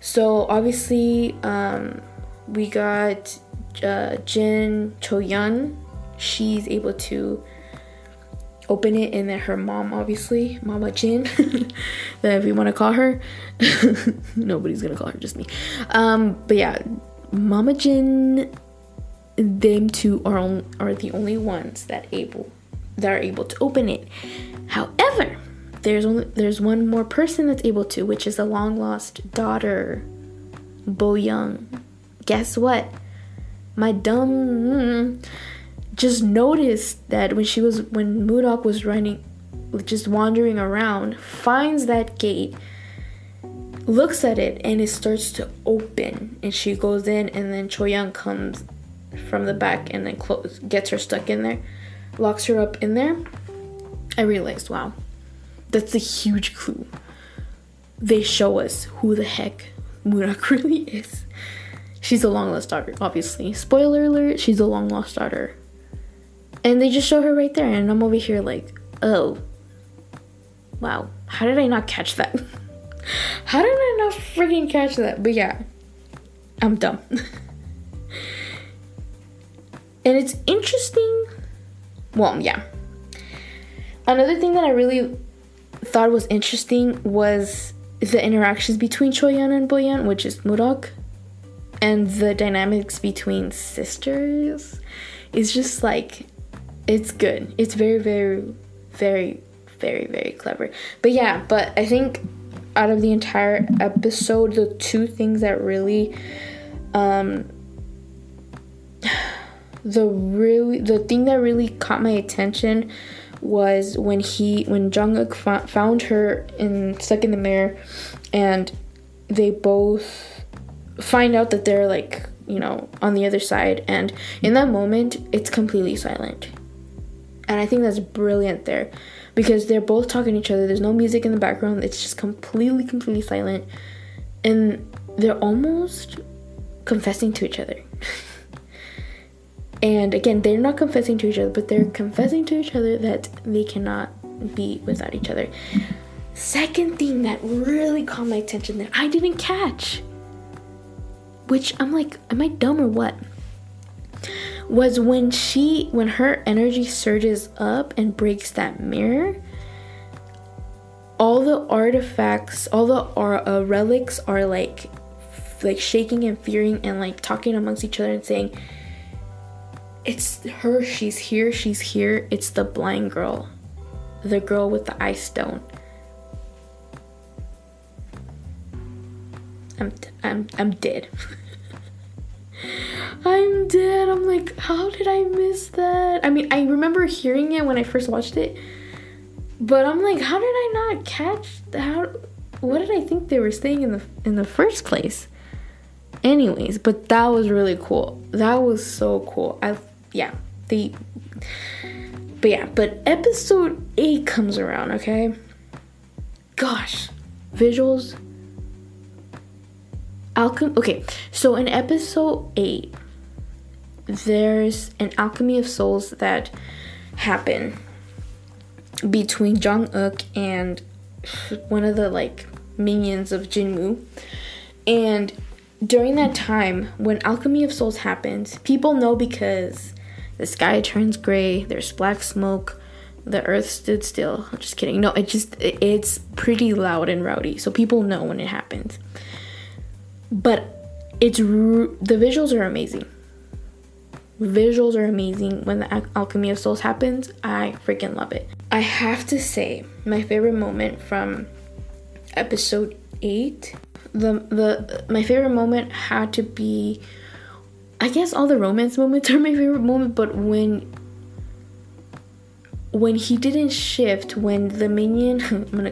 Speaker 1: So obviously, um, we got uh, Jin Choyeon. She's able to open it, and then her mom, obviously, Mama Jin, if we want to call her. Nobody's gonna call her, just me. Um, but yeah, Mama Jin, them two are on, are the only ones that able that are able to open it. However, there's only there's one more person that's able to, which is a long lost daughter, Bo Young. Guess what? My dumb just noticed that when she was when Mudok was running just wandering around, finds that gate, looks at it, and it starts to open. And she goes in, and then Choyeon comes from the back and then close, gets her stuck in there, locks her up in there. I realized, wow, that's a huge clue. They show us who the heck Mudok really is. She's a long lost daughter, obviously. Spoiler alert, she's a long lost daughter. And they just show her right there, and I'm over here like, oh. Wow, how did I not catch that? how did I not freaking catch that? But yeah, I'm dumb. and it's interesting. Well, yeah. Another thing that I really thought was interesting was the interactions between Choyeon and Boyeon, which is Mudok, and the dynamics between sisters is just like it's good. It's very, very, very, very, very clever. But yeah, but I think out of the entire episode, the two things that really um the really the thing that really caught my attention was when he when Jang Uk found her in stuck in the mirror and they both find out that they're like you know on the other side and in that moment it's completely silent. And i think that's brilliant there because they're both talking to each other there's no music in the background it's just completely completely silent and they're almost confessing to each other and again they're not confessing to each other but they're confessing to each other that they cannot be without each other second thing that really caught my attention that i didn't catch which I'm like, am I dumb or what? Was when she, when her energy surges up and breaks that mirror, all the artifacts, all the uh, relics are like, like shaking and fearing and like talking amongst each other and saying, it's her, she's here, she's here. It's the blind girl, the girl with the ice stone. I'm I'm I'm dead. I'm dead. I'm like, how did I miss that? I mean, I remember hearing it when I first watched it, but I'm like, how did I not catch how what did I think they were saying in the in the first place? Anyways, but that was really cool. That was so cool. I yeah, the but yeah, but episode 8 comes around, okay? Gosh, visuals. Alchemy okay so in episode 8 there's an alchemy of souls that happen between Jang Uk and one of the like minions of jinmu. And during that time when alchemy of souls happens people know because the sky turns gray there's black smoke the earth stood still i'm just kidding no it just it's pretty loud and rowdy so people know when it happens but it's the visuals are amazing. Visuals are amazing when the Alchemy of Souls happens. I freaking love it. I have to say, my favorite moment from episode 8, the the my favorite moment had to be I guess all the romance moments are my favorite moment, but when when he didn't shift, when the minion, I'm gonna,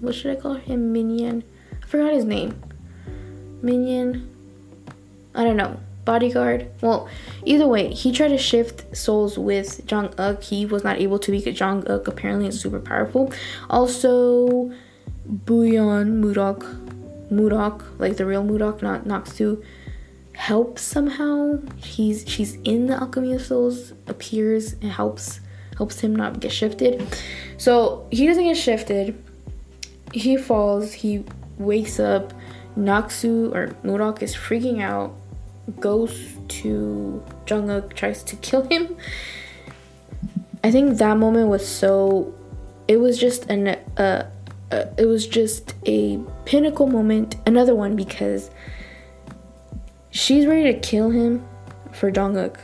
Speaker 1: what should I call him? Minion. I forgot his name minion. I don't know. Bodyguard. Well, either way, he tried to shift souls with Jang Uk. He was not able to because Jang Uk apparently is super powerful. Also, Buyon Mudok, Mudok, like the real Mudok, not Naksu, helps somehow. He's she's in the Alchemy of Souls, appears and helps helps him not get shifted. So he doesn't get shifted. He falls. He wakes up Naksu or Mudok is freaking out, goes to Jang Uk, tries to kill him. I think that moment was so. It was just an. Uh, uh, it was just a pinnacle moment. Another one because she's ready to kill him for Jang Uk,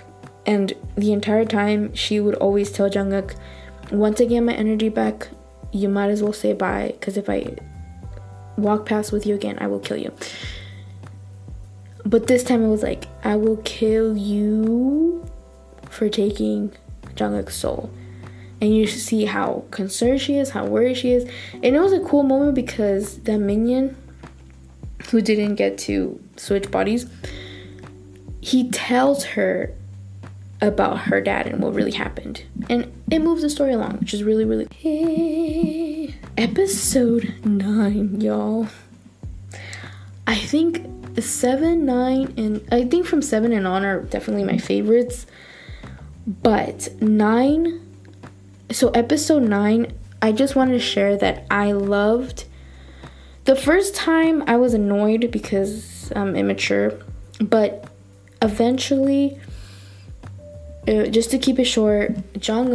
Speaker 1: and the entire time she would always tell Jang Uk, "Once I get my energy back, you might as well say bye. Because if I walk past with you again, I will kill you. But this time it was like, I will kill you for taking Jang Uk's soul. And you see how concerned she is, how worried she is. And it was a cool moment because that minion who didn't get to switch bodies, he tells her about her dad and what really happened. And it moves the story along, which is really, really. Hey, episode 9, y'all. I think 7, 9, and I think from 7 and on are definitely my favorites. But 9, so episode 9, I just wanted to share that I loved. The first time I was annoyed because I'm immature, but eventually uh, just to keep it short, Jang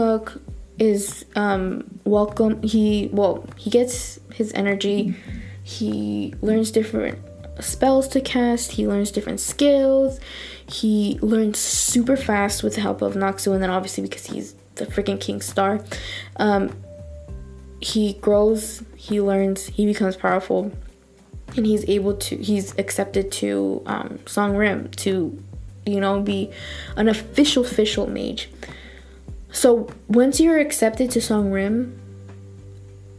Speaker 1: is um, welcome. He well, he gets his energy He learns different spells to cast, he learns different skills. He learns super fast with the help of Naksu, and then obviously because he's the freaking King Star, um, he grows, he learns, he becomes powerful, and he's able to, he's accepted to um, Songrim to, you know, be an official, official mage. So once you're accepted to Songrim,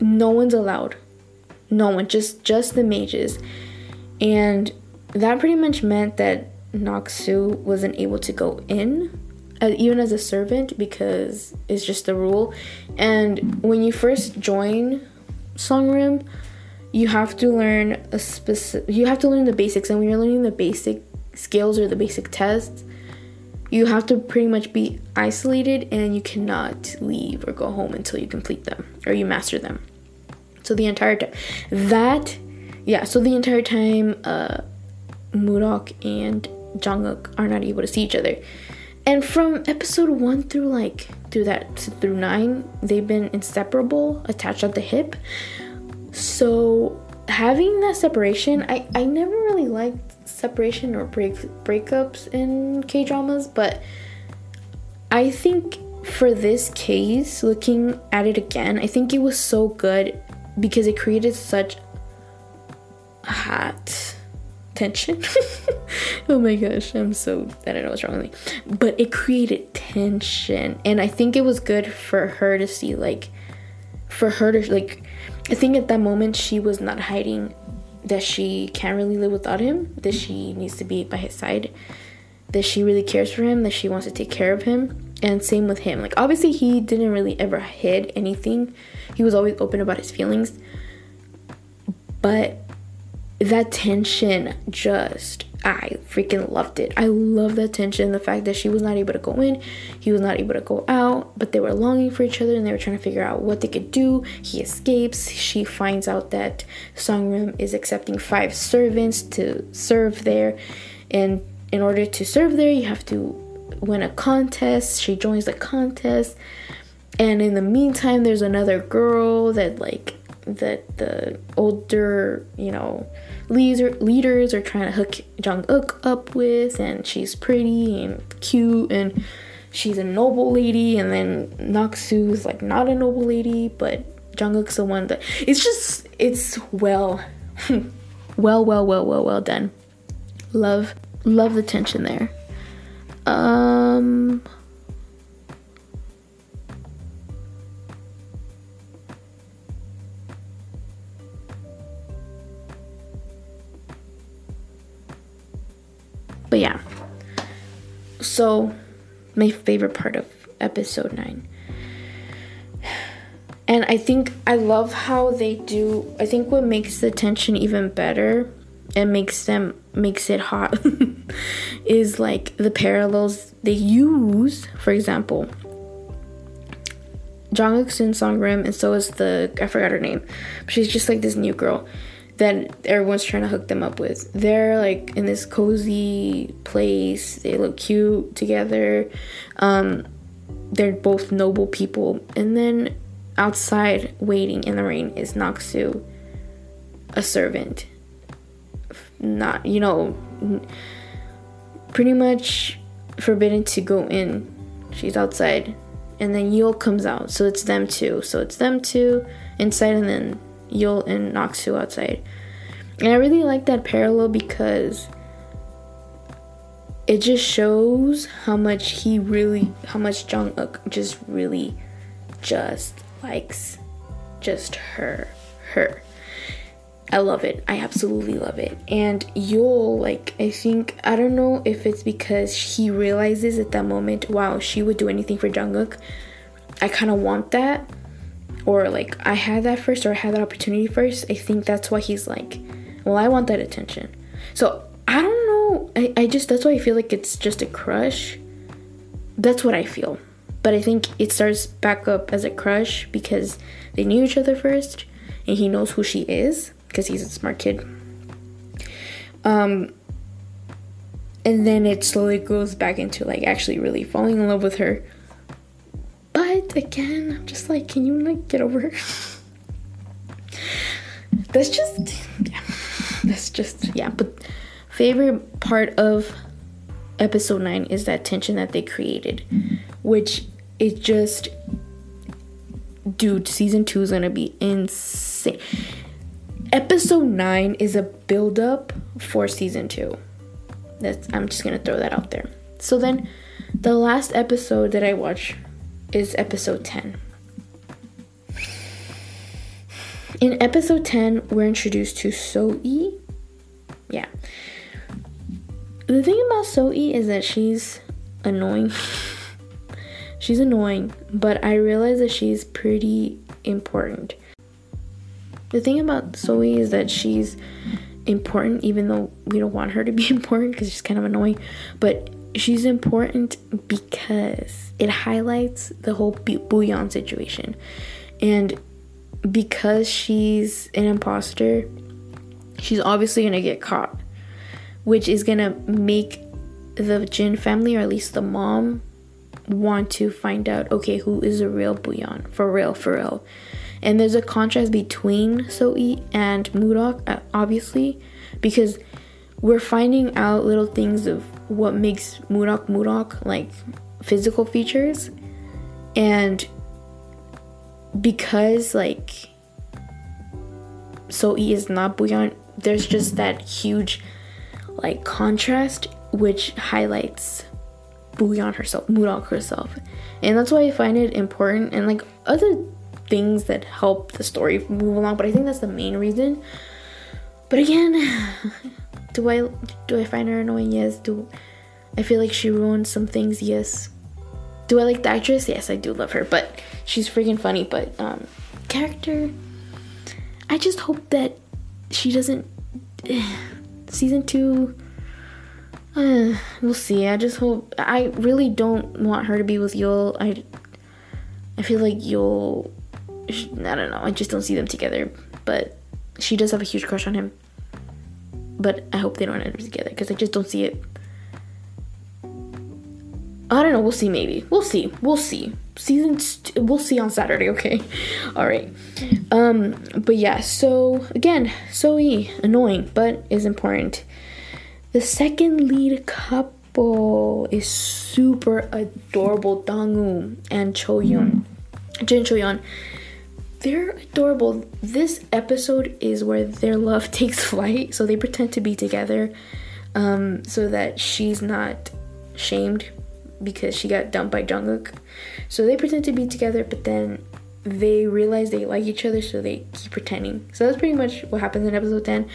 Speaker 1: no one's allowed. No one, just just the mages. And that pretty much meant that Naksu wasn't able to go in, uh, even as a servant, because it's just the rule. And when you first join Songrim, you have to learn a specific. You have to learn the basics, and when you're learning the basic skills or the basic tests, you have to pretty much be isolated, and you cannot leave or go home until you complete them or you master them. So the entire time, that, yeah. So the entire time, uh, Mudok and Jang Uk are not able to see each other. And from episode one through like through that through nine, they've been inseparable, attached at the hip. So having that separation, I I never really liked separation or break breakups in K dramas, but I think for this case, looking at it again, I think it was so good because it created such hot tension. oh my gosh, I'm so I don't know what's wrong with me. But it created tension and I think it was good for her to see like for her to like I think at that moment she was not hiding that she can't really live without him, that she needs to be by his side, that she really cares for him, that she wants to take care of him. And same with him. Like obviously he didn't really ever hid anything. He was always open about his feelings. But that tension just I freaking loved it. I love that tension, the fact that she was not able to go in, he was not able to go out, but they were longing for each other and they were trying to figure out what they could do. He escapes. She finds out that Songrim is accepting five servants to serve there, and in order to serve there, you have to win a contest. She joins the contest, and in the meantime, there's another girl that like that the older, you know leaders are trying to hook Jang Uk up with, and she's pretty and cute, and she's a noble lady, and then Naksu is like not a noble lady, but Jang Uk's the one that it's just it's well, well, well, well, well, well done. Love, love the tension there. Um. But yeah. So, my favorite part of episode 9. And I think I love how they do. I think what makes the tension even better and makes them makes it hot is like the parallels they use. For example, Jang Uk's in Songrim, and so is the I forgot her name. But she's just like this new girl that everyone's trying to hook them up with. They're like in this cozy place. They look cute together. Um, they're both noble people. And then outside, waiting in the rain, is Naksu, a servant. Not, you know, pretty much forbidden to go in. She's outside. And then Yul comes out. So it's them two. So it's them two inside, and then Yul and Naksu outside. And I really like that parallel because it just shows how much he really, how much Jang Uk just really just likes just her, her. I love it. I absolutely love it. And Yul, like, I think, I don't know if it's because he realizes at that moment, wow, she would do anything for Jang Uk. I kind of want that or like I had that first or I had that opportunity first, I think that's why he's like, well, I want that attention. So I don't know. I, I just, that's why I feel like it's just a crush. That's what I feel. But I think it starts back up as a crush because they knew each other first and he knows who she is because he's a smart kid. Um, and then it slowly goes back into like actually really falling in love with her again, I'm just like, can you like get over that's just yeah, that's just yeah. But favorite part of episode nine is that tension that they created, which it just dude, season two is gonna be insane. Episode nine is a build up for season two. That's I'm just gonna throw that out there. So then the last episode that I watched is episode 10. In episode 10, we're introduced to So-e. Yeah. The thing about So-e is that she's annoying. she's annoying, but I realize that she's pretty important. The thing about So-e is that she's important, even though we don't want her to be important because she's kind of annoying. But she's important because it highlights the whole Booyan situation. And because she's an imposter, she's obviously gonna get caught, which is gonna make the Jin family, or at least the mom, want to find out okay, who is a real Booyan? For real, for real. And there's a contrast between So-e and Moondok, uh, obviously, because we're finding out little things of what makes Moondok Moondok, like physical features. And because, like, So-e is not Booyan, there's just that huge, like, contrast which highlights Booyan herself, Moondok herself. And that's why I find it important. And, like, other things that help the story move along, but I think that's the main reason. But again, do I do I find her annoying? Yes. Do I feel like she ruined some things? Yes. Do I like the actress? Yes, I do love her, but she's freaking funny. But um, character, I just hope that she doesn't. season two. Uh, we'll see. I just hope. I really don't want her to be with Yul. I. I feel like Yul. I don't know. I just don't see them together. But she does have a huge crush on him. But I hope they don't end up together because I just don't see it. I don't know. We'll see. Maybe we'll see. We'll see. Season. we we'll see on Saturday. Okay. All right. Um. But yeah. So again, So-e annoying, but is important. The second lead couple is super adorable. Dongwoo and Choyeon. Jin Choyeon. They're adorable. This episode is where their love takes flight. So they pretend to be together, um, so that she's not shamed because she got dumped by Jungkook. So they pretend to be together, but then they realize they like each other, so they keep pretending. So that's pretty much what happens in episode 10.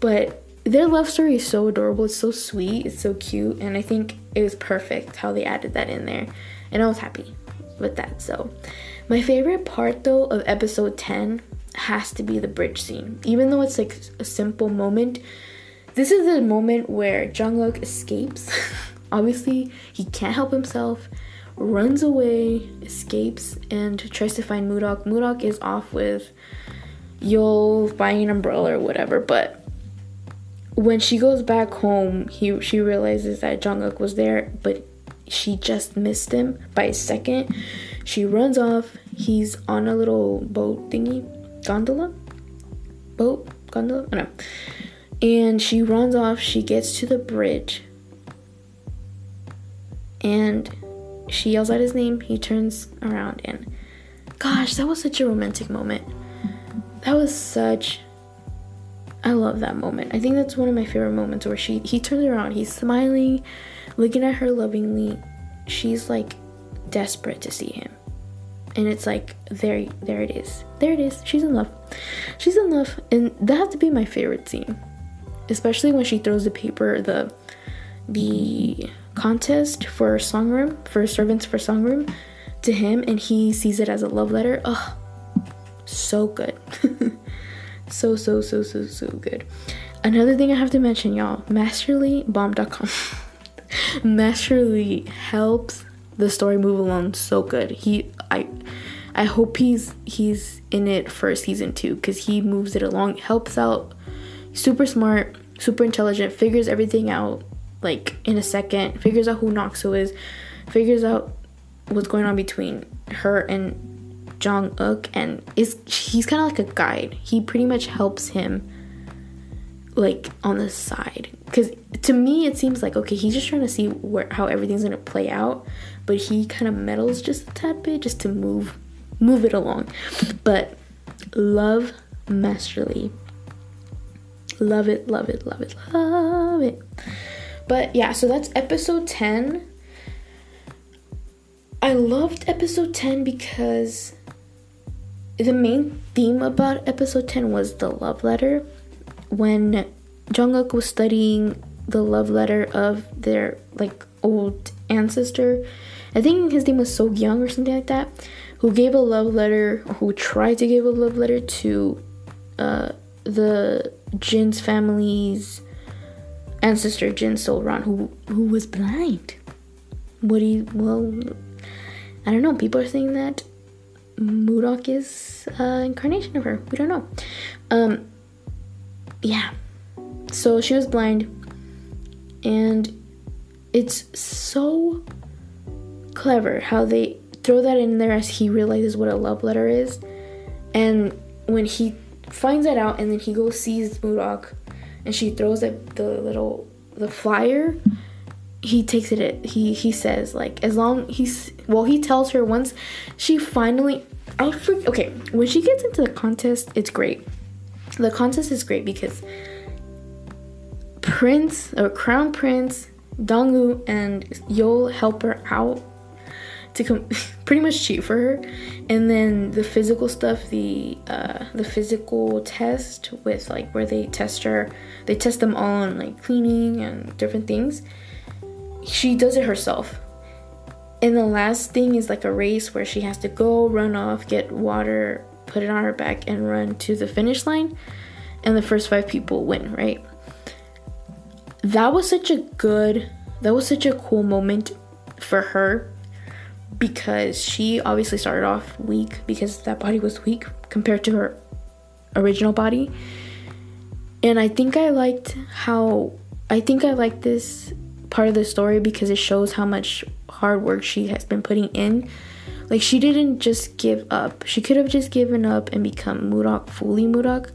Speaker 1: But their love story is so adorable, it's so sweet, it's so cute, and I think it was perfect how they added that in there. And I was happy with that. So, my favorite part though of episode 10 has to be the bridge scene. Even though it's like a simple moment, this is the moment where Jang Uk escapes Obviously, he can't help himself, runs away, escapes, and tries to find Moondok. Moondok is off with Yul buying an umbrella or whatever, but when she goes back home, he she realizes that Jang Uk was there, but she just missed him by a second. She runs off. He's on a little boat thingy, gondola, boat gondola. I know. And she runs off. She gets to the bridge, and she yells out his name. He turns around and gosh, that was such a romantic moment. That was such I love that moment. I think that's one of my favorite moments where she he turns around, he's smiling, looking at her lovingly. She's like desperate to see him. And it's like there there it is. There it is. She's in love. She's in love and that has to be my favorite scene. Especially when she throws the paper the the contest for Songrim, for servants for Songrim, to him, and he sees it as a love letter. Oh, so good. so, so, so, so, so good. Another thing I have to mention, y'all masterlybomb.com. Masterly helps the story move along so good. He, I, I hope he's he's in it for season two because he moves it along, helps out, super smart, super intelligent, figures everything out like in a second, figures out who Naksu is, figures out what's going on between her and Jang Uk and is he's kind of like a guide. He pretty much helps him like on the side because to me it seems like okay he's just trying to see where how everything's gonna play out but he kind of meddles just a tad bit just to move move it along. But love Master Lee. Love it love it love it love it. But yeah so that's episode 10 i loved episode 10 because the main theme about episode 10 was the love letter. When Jang Uk was studying the love letter of their like old ancestor, I think his name was So Young or something like that, who gave a love letter, who tried to give a love letter to uh, the Jin's family's ancestor, Jin Solran, who who was blind. What do you? Well, I don't know. People are saying that Mudok is uh, incarnation of her. We don't know. Um, yeah. So she was blind, and it's so clever how they throw that in there as he realizes what a love letter is. And when he finds that out, and then he goes sees Mudok, and she throws it the little the flyer. He takes it. He he says like as long he's well he tells her once she finally I okay when she gets into the contest it's great the contest is great because Prince or Crown Prince Dongwoo and Yeol help her out to pretty much cheat for her, and then the physical stuff, the uh, the physical test with like where they test her, they test them all on like cleaning and different things. She does it herself. And the last thing is like a race where she has to go, run off, get water, put it on her back and run to the finish line and the first five people win, right? That was such a good that was such a cool moment for her because she obviously started off weak because that body was weak compared to her original body. And I think I liked how I think I liked this part of the story because it shows how much hard work she has been putting in like she didn't just give up. She could have just given up and become Mudok fully Mudok.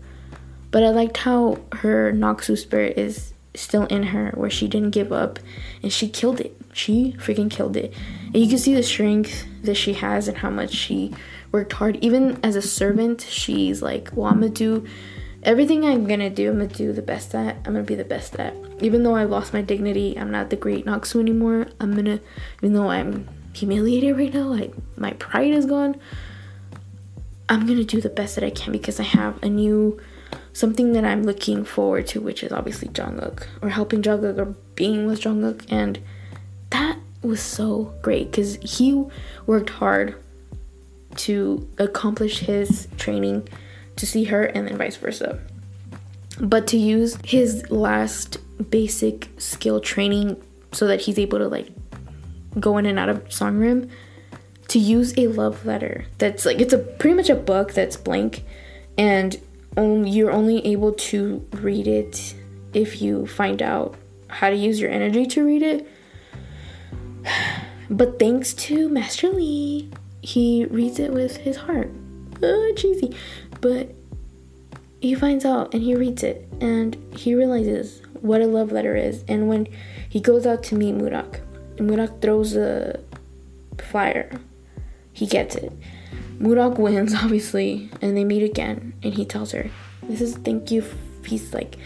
Speaker 1: But I liked how her Naksu spirit is still in her where she didn't give up and she killed it. She freaking killed it. And you can see the strength that she has and how much she worked hard. Even as a servant, she's like, well, I'm gonna do everything I'm gonna do, I'm gonna do the best at. I'm gonna be the best at. Even though I lost my dignity, I'm not the great Naksu anymore. I'm gonna, even though I'm humiliated right now. Like my pride is gone. I'm gonna do the best that I can because I have a new something that I'm looking forward to, which is obviously Jang Uk or helping Jang Uk or being with Jang Uk, and that was so great because he worked hard to accomplish his training to see her and then vice versa. But to use his last basic skill training so that he's able to like go in and out of Songrim to use a love letter that's like it's a pretty much a book that's blank and only, you're only able to read it if you find out how to use your energy to read it. But thanks to Master Lee, he reads it with his heart. Oh, cheesy. But he finds out and he reads it and he realizes what a love letter is. And when he goes out to meet Mudok, Mudok throws a flyer. He gets it. Mudok wins, obviously, and they meet again. And he tells her, This is thank you. He's like,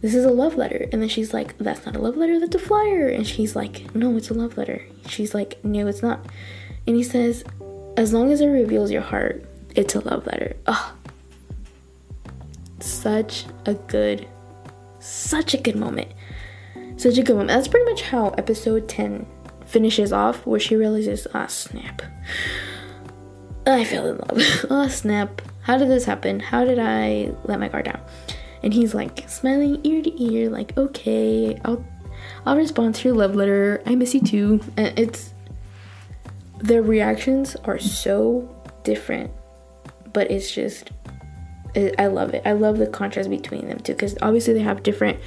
Speaker 1: This is a love letter. And then she's like, That's not a love letter, that's a flyer. And she's like, No, it's a love letter. She's like, No, it's not. And he says, As long as it reveals your heart, it's a love letter. Oh, such a good, such a good moment such a good moment. That's pretty much how episode 10 finishes off, where she realizes, ah, snap. I fell in love. oh, snap. How did this happen? How did I let my guard down? And he's like smiling ear to ear, like, okay, I'll I'll respond to your love letter. I miss you too. And it's their reactions are so different, but it's just it, I love it. I love the contrast between them too, because obviously they have different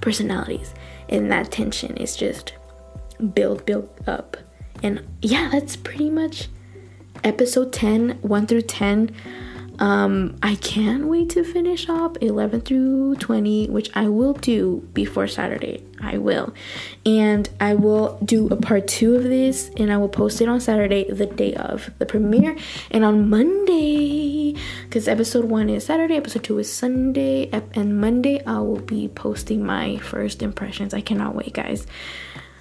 Speaker 1: personalities and that tension is just built built up and yeah that's pretty much episode 10, 1 through 10. Um, I can't wait to finish up 11 through 20, which I will do before Saturday. I will. And I will do a part two of this and I will post it on Saturday, the day of the premiere. And on Monday, because episode one is Saturday, episode two is Sunday, and Monday I will be posting my first impressions. I cannot wait, guys.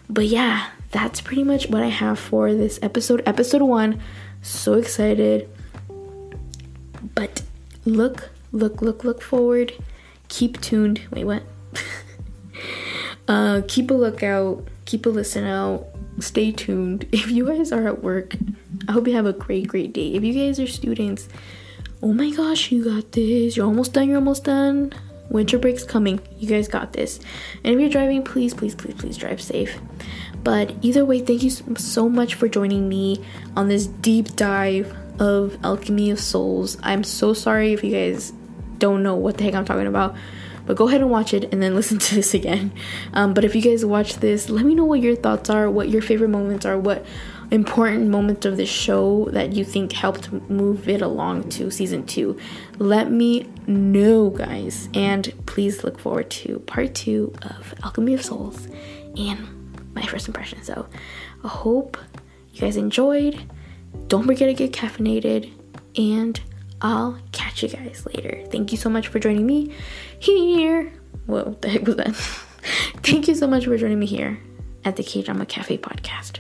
Speaker 1: But yeah, that's pretty much what I have for this episode. Episode one. So excited but look, look, look, look forward. Keep tuned. Wait, what? uh, keep a lookout. Keep a listen out. Stay tuned. If you guys are at work, I hope you have a great, great day. If you guys are students, oh my gosh, you got this. You're almost done. You're almost done. Winter break's coming. You guys got this. And if you're driving, please, please, please, please drive safe. But either way, thank you so much for joining me on this deep dive of Alchemy of Souls. I'm so sorry if you guys don't know what the heck I'm talking about, but go ahead and watch it and then listen to this again. Um, but if you guys watch this, let me know what your thoughts are, what your favorite moments are, what important moments of the show that you think helped move it along to season two. Let me know, guys. And please look forward to part two of Alchemy of Souls and my first impression. So I hope you guys enjoyed. Don't forget to get caffeinated, and I'll catch you guys later. Thank you so much for joining me here. Whoa, the heck was that? Thank you so much for joining me here at the K Drama Cafe podcast.